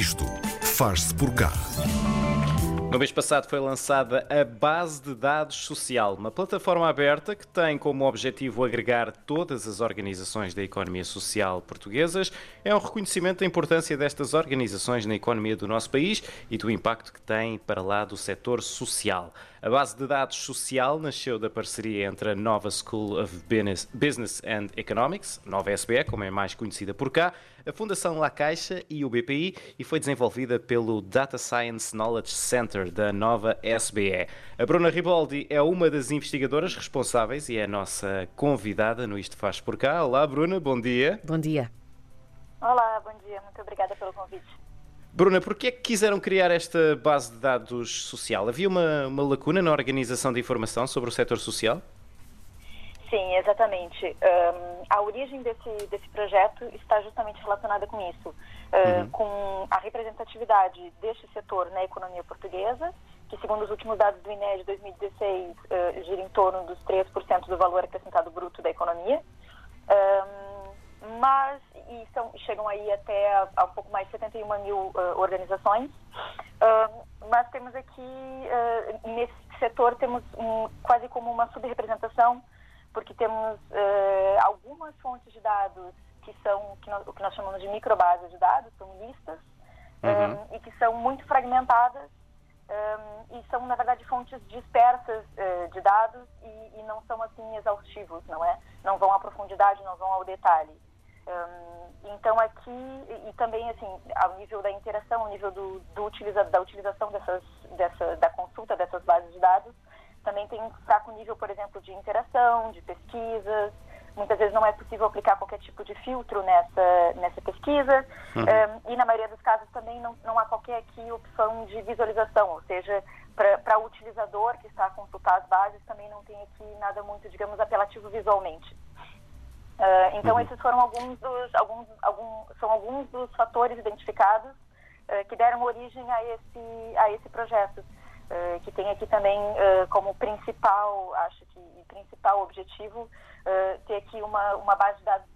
Isto faz-se por cá. No mês passado foi lançada a Base de Dados Social, uma plataforma aberta que tem como objetivo agregar todas as organizações da economia social portuguesas. É um reconhecimento da importância destas organizações na economia do nosso país e do impacto que têm para lá do setor social. A base de dados social nasceu da parceria entre a Nova School of Business and Economics, Nova SBE, como é mais conhecida por cá, a Fundação La Caixa e o BPI e foi desenvolvida pelo Data Science Knowledge Center da Nova SBE. A Bruna Riboldi é uma das investigadoras responsáveis e é a nossa convidada no Isto Faz Por Cá. Olá, Bruna, bom dia. Bom dia. Olá, bom dia. Muito obrigada pelo convite. Bruna, por que é que quiseram criar esta base de dados social? Havia uma, uma lacuna na organização de informação sobre o setor social? Sim, exatamente. Um, a origem desse, desse projeto está justamente relacionada com isso, uh, uhum. com a representatividade deste setor na economia portuguesa, que segundo os últimos dados do INE de 2016 uh, gira em torno dos 3% do valor acrescentado bruto da economia. Um, mas e são, chegam aí até a, a um pouco mais de 71 mil uh, organizações. Uh, mas temos aqui, uh, nesse setor, temos um, quase como uma subrepresentação, porque temos algumas fontes de dados que são que nós, o que nós chamamos de microbases de dados, são listas, uhum. um, e que são muito fragmentadas um, e são, na verdade, fontes dispersas uh, de dados e, e, não são, assim, exaustivos, não é? Não vão à profundidade, não vão ao detalhe. Um, então aqui e também assim ao nível da interação, ao nível do, do utiliza, da utilização dessas dessa da consulta dessas bases de dados, também tem um fraco nível, por exemplo, de interação, de pesquisas. Muitas vezes não é possível aplicar qualquer tipo de filtro nessa nessa pesquisa uhum. um, e na maioria dos casos também não, não há qualquer aqui opção de visualização, ou seja, para o utilizador que está a consultar as bases também não tem aqui nada muito, digamos, apelativo visualmente. Uh, então uhum. esses foram alguns dos alguns, algum, são alguns dos fatores identificados uh, que deram origem a esse a esse projeto uh, que tem aqui também como principal acho que principal objetivo ter aqui uma uma base de dados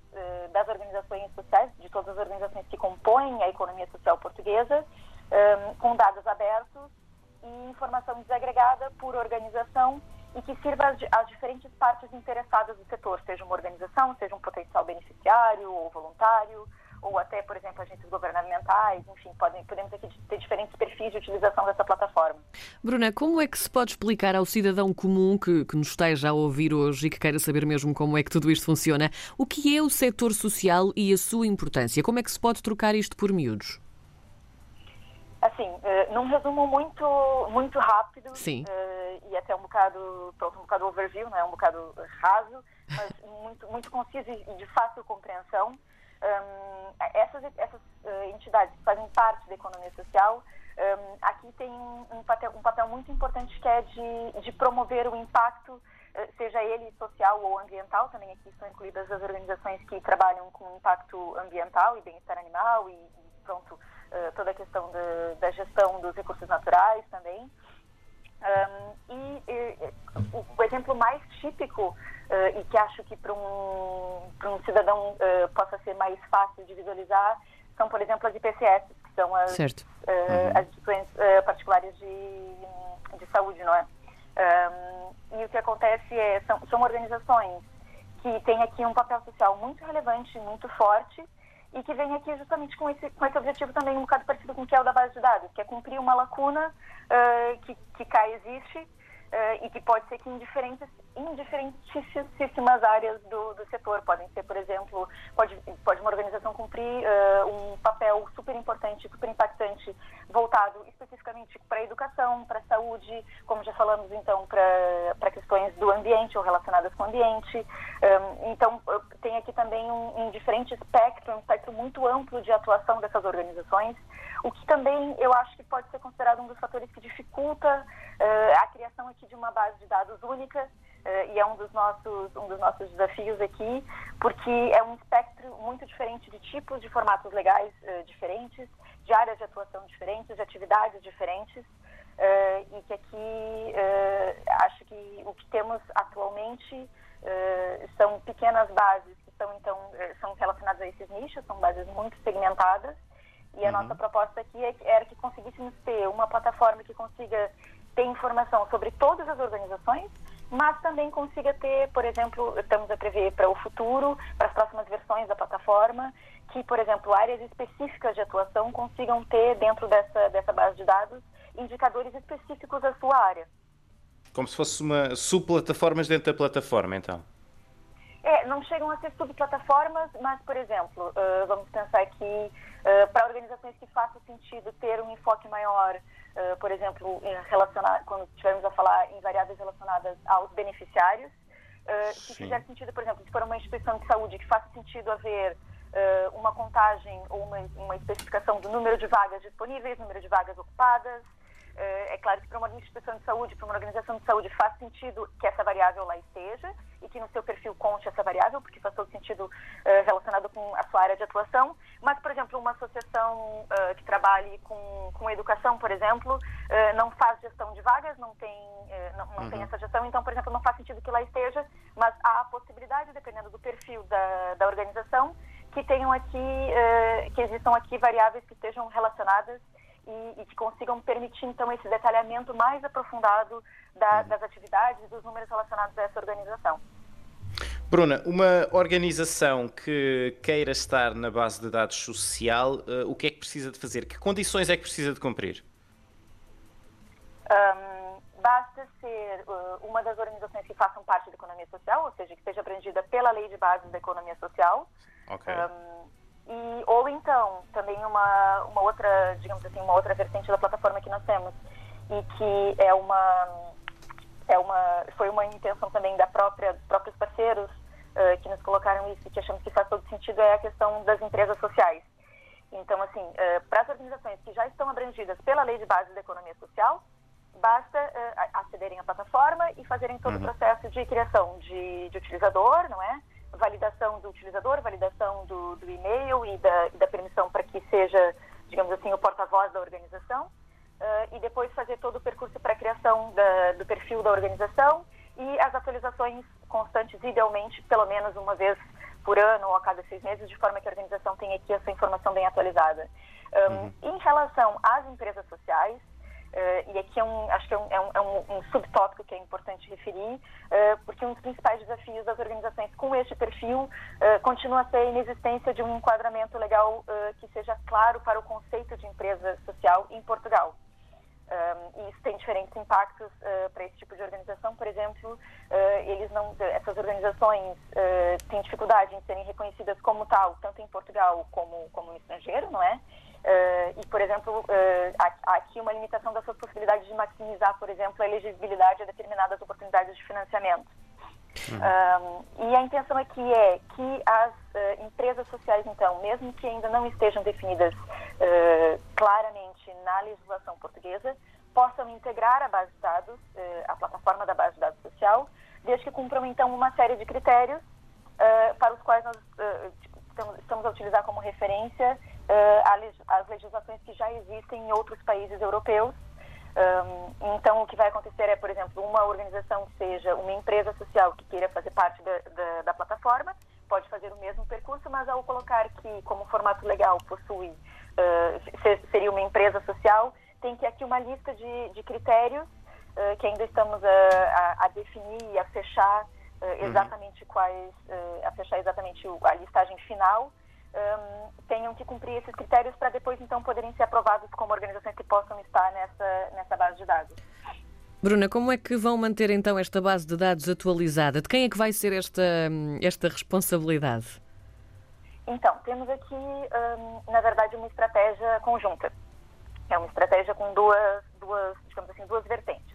das organizações sociais de todas as organizações que compõem a economia social portuguesa com dados abertos e informação desagregada por organização e que sirva às, diferentes partes interessadas do setor, seja uma organização, seja um potencial beneficiário ou voluntário, ou até, por exemplo, agentes governamentais, enfim, podem, podemos aqui ter diferentes perfis de utilização dessa plataforma. Bruna, como é que se pode explicar ao cidadão comum que, que nos esteja a ouvir hoje e que queira saber mesmo como é que tudo isto funciona, o que é o setor social e a sua importância? Como é que se pode trocar isto por miúdos? Assim, uh, num resumo muito, muito rápido. Uh, e até um bocado, pronto, um bocado overview, né, um bocado raso, mas muito, muito conciso e de fácil compreensão. Um, essas essas uh, entidades que fazem parte da economia social, um, aqui tem um papel, um papel muito importante que é de, de promover o impacto, seja ele social ou ambiental, também aqui estão incluídas as organizações que trabalham com impacto ambiental e bem-estar animal e pronto, uh, toda a questão de, da gestão dos recursos naturais também. Um, e, e o, exemplo mais típico uh, e que acho que para um, um cidadão uh, possa ser mais fácil de visualizar são, por exemplo, as IPCS, que são as, uhum. as instituições particulares de, de saúde, não é? Um, e o que acontece é, são, são organizações que têm aqui um papel social muito relevante, muito forte, e que vem aqui justamente com esse, com esse objetivo também um bocado parecido com o que é o da base de dados, que é cumprir uma lacuna uh, que, que cá existe uh, e que pode ser que em diferentes, em diferentíssimas áreas do, do setor. Podem ser, por exemplo, pode, pode uma organização cumprir uh, um papel super importante, super impactante, voltado especificamente para a educação, para a saúde, como já falamos então, para questões do ambiente ou relacionadas com o ambiente. Um, então, tem aqui também um, um diferente espectro, um espectro muito amplo de atuação dessas organizações, o que também eu acho que pode ser considerado um dos fatores que dificulta uh, a criação aqui de uma base de dados única uh, e é um dos nossos um dos nossos desafios aqui, porque é um espectro muito diferente de tipos de formatos legais uh, diferentes, de áreas de atuação diferentes, de atividades diferentes. e que aqui acho que o que temos atualmente são pequenas bases que são então são relacionadas a esses nichos, são bases muito segmentadas E a uhum. nossa proposta aqui é era que conseguíssemos ter uma plataforma que consiga ter informação sobre todas as organizações, mas também consiga ter, por exemplo, estamos a prever para o futuro, para as próximas versões da plataforma, que, por exemplo, áreas específicas de atuação consigam ter dentro dessa, dessa base de dados indicadores específicos da sua área. Como se fosse uma subplataformas dentro da plataforma, então? É, não chegam a ser subplataformas, mas, por exemplo, uh, vamos pensar aqui uh, para organizações que façam sentido ter um enfoque maior, uh, por exemplo, relacionar, quando estivermos a falar em variáveis relacionadas aos beneficiários, se fizer sentido, por exemplo, se for uma instituição de saúde que faça sentido haver uma contagem ou uma, uma especificação do número de vagas disponíveis, número de vagas ocupadas, é claro que para uma instituição de saúde, para uma organização de saúde, faz sentido que essa variável lá esteja e que no seu perfil conte essa variável, porque faz todo sentido uh, relacionado com a sua área de atuação. Mas, por exemplo, uma associação uh, que trabalhe com, com educação, por exemplo, uh, não faz gestão de vagas, não tem, não, não uhum. tem essa gestão, então, por exemplo, não faz sentido que lá esteja, mas há a possibilidade, dependendo do perfil da, da organização, que tenham aqui, que existam aqui variáveis que estejam relacionadas e, e, que consigam permitir, então, esse detalhamento mais aprofundado da, uhum. das atividades e dos números relacionados a essa organização. Bruna, uma organização que queira estar na base de dados social, uh, o que é que precisa de fazer? Que condições é que precisa de cumprir? Um, basta ser uh, uma das organizações que façam parte da economia social, ou seja, que esteja abrangida pela lei de bases da economia social. Ok. Um, e, ou então, também uma, uma outra, digamos assim, uma outra vertente da plataforma que nós temos, e que é uma, é uma, foi uma intenção também da própria, dos próprios parceiros uh, que nos colocaram isso e que achamos que faz todo sentido, é a questão das empresas sociais. Então, assim, uh, para as organizações que já estão abrangidas pela lei de base da economia social, basta uh, acederem à plataforma e fazerem todo uhum. o processo de criação de, de utilizador, não é? Validação do utilizador, validação do, do e-mail e da, e da permissão para que seja, digamos assim, o porta-voz da organização. Uh, e depois fazer todo o percurso para a criação da, do perfil da organização e as atualizações constantes, idealmente, pelo menos uma vez por ano ou a cada seis meses, de forma que a organização tenha aqui essa informação bem atualizada. Um, uhum. Em relação às empresas sociais, Uh, e aqui é um, acho que é um, é um, é um, subtópico que é importante referir, uh, porque um dos principais desafios das organizações com este perfil uh, continua a ser a inexistência de um enquadramento legal que seja claro para o conceito de empresa social em Portugal. Um, e isso tem diferentes impactos para esse tipo de organização. Por exemplo, eles não, essas organizações têm dificuldade em serem reconhecidas como tal, tanto em Portugal como, como no estrangeiro, não é? Uh, e, por exemplo, uh, há, aqui uma limitação das suas possibilidades de maximizar, por exemplo, a elegibilidade a determinadas oportunidades de financiamento. Uhum. Um, e a intenção aqui é que as uh, empresas sociais, então, mesmo que ainda não estejam definidas claramente na legislação portuguesa, possam integrar a base de dados, a plataforma da base de dados social, desde que cumpram, então, uma série de critérios para os quais nós estamos a utilizar como referência uh, as legislações que já existem em outros países europeus. Então, o que vai acontecer é, por exemplo, uma organização seja uma empresa social que queira fazer parte da, da, da plataforma, pode fazer o mesmo percurso, mas ao colocar que, como formato legal, possui, uh, seria uma empresa social, tem que aqui uma lista de, de critérios uh, que ainda estamos a, a, a, definir e a fechar uh, exatamente uhum. quais, a fechar exatamente a listagem final um, tenham que cumprir esses critérios para depois então poderem ser aprovados como organizações que possam estar nessa, nessa base de dados. Bruna, como é que vão manter então esta base de dados atualizada? De quem é que vai ser esta, esta responsabilidade? Então, temos aqui, um, na verdade, uma estratégia conjunta. É uma estratégia com duas, duas digamos assim, duas vertentes.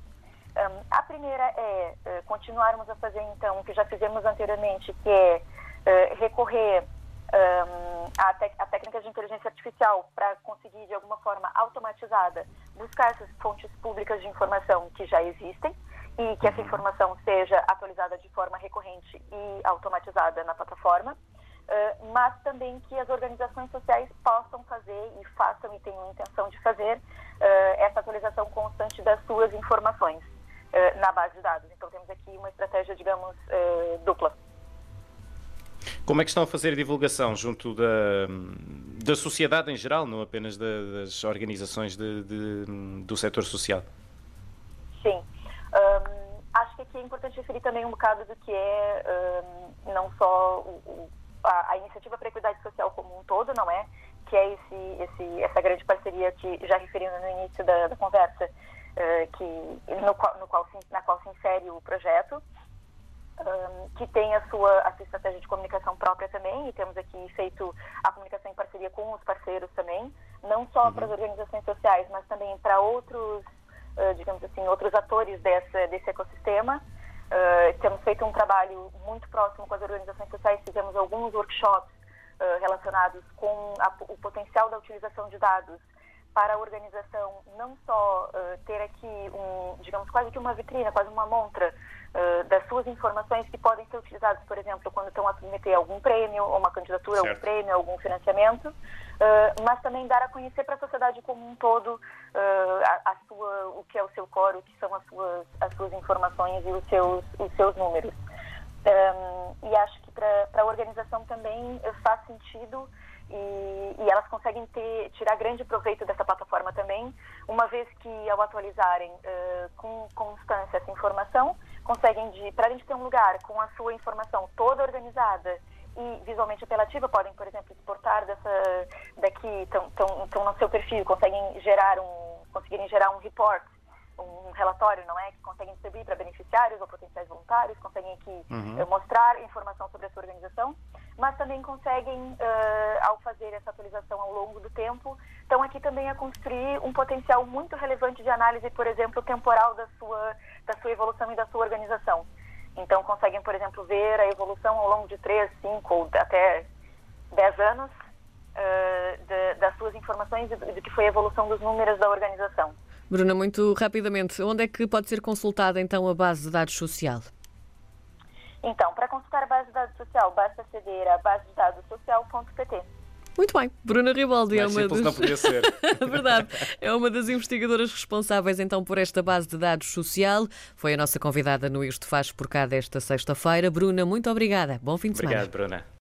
Um, a primeira é uh, continuarmos a fazer, então, o que já fizemos anteriormente, que é uh, recorrer um, a, a técnica de inteligência artificial para conseguir, de alguma forma automatizada, buscar essas fontes públicas de informação que já existem e que essa uhum. informação seja atualizada de forma recorrente e automatizada na plataforma, uh, mas também que as organizações sociais possam fazer e façam e tenham intenção de fazer uh, essa atualização constante das suas informações uh, na base de dados. Então temos aqui uma estratégia, digamos, dupla. Como é que estão a fazer a divulgação junto da, da sociedade em geral, não apenas da, das organizações de, de, do setor social. Sim. Um, acho que aqui é importante referir também um bocado do que é um, não só o, a, a, iniciativa para a equidade social como um todo, não é? Que é esse, esse, essa grande parceria que já referindo no início da, da conversa, uh, que, no, no qual na qual se insere o projeto um, que tem a sua, a sua estratégia de comunicação própria também, e temos aqui feito a comunicação em parceria com os parceiros também, não só uhum. para as organizações sociais, mas também para outros, uh, digamos assim, outros atores desse, desse ecossistema. Uh, temos feito um trabalho muito próximo com as organizações sociais, fizemos alguns workshops uh, relacionados com a, o potencial da utilização de dados para a organização não só uh, ter aqui um, digamos, quase que uma vitrina, quase uma montra uh, das suas informações que podem ser utilizadas, por exemplo, quando estão a submeter algum prêmio, ou uma candidatura, certo. algum prêmio, algum financiamento, uh, mas também dar a conhecer para a sociedade como um todo a, a, sua, o que é o seu core, o que são as suas, as suas informações e os seus, os seus números. Um, e acho que para a organização também faz sentido e, e, elas conseguem ter, tirar grande proveito dessa plataforma também, uma vez que ao atualizarem uh, com constância essa informação, conseguem, para a gente ter um lugar com a sua informação toda organizada e visualmente apelativa, podem, por exemplo, exportar dessa, daqui, estão no seu perfil, conseguem gerar um, conseguirem gerar um report um relatório, não é, que conseguem distribuir para beneficiários ou potenciais voluntários, conseguem aqui uhum. mostrar informação sobre a sua organização, também conseguem, uh, ao fazer essa atualização ao longo do tempo, estão aqui também a construir um potencial muito relevante de análise, por exemplo, temporal da sua, da sua evolução e da sua organização. Então, conseguem, por exemplo, ver a evolução ao longo de 3, 5 ou até 10 anos uh, de, das suas informações e do que foi a evolução dos números da organização. Bruna, muito rapidamente, onde é que pode ser consultada então a base de dados social? Então, para consultar a base de dados social, basta aceder a base de dados social.pt. Muito bem, Bruna Ribaldi é uma das... não podia ser. Verdade, é uma das investigadoras responsáveis então por esta base de dados social. Foi a nossa convidada no Isto Faz por cá desta sexta-feira. Bruna, muito obrigada. Bom fim de semana. Obrigado, Bruna.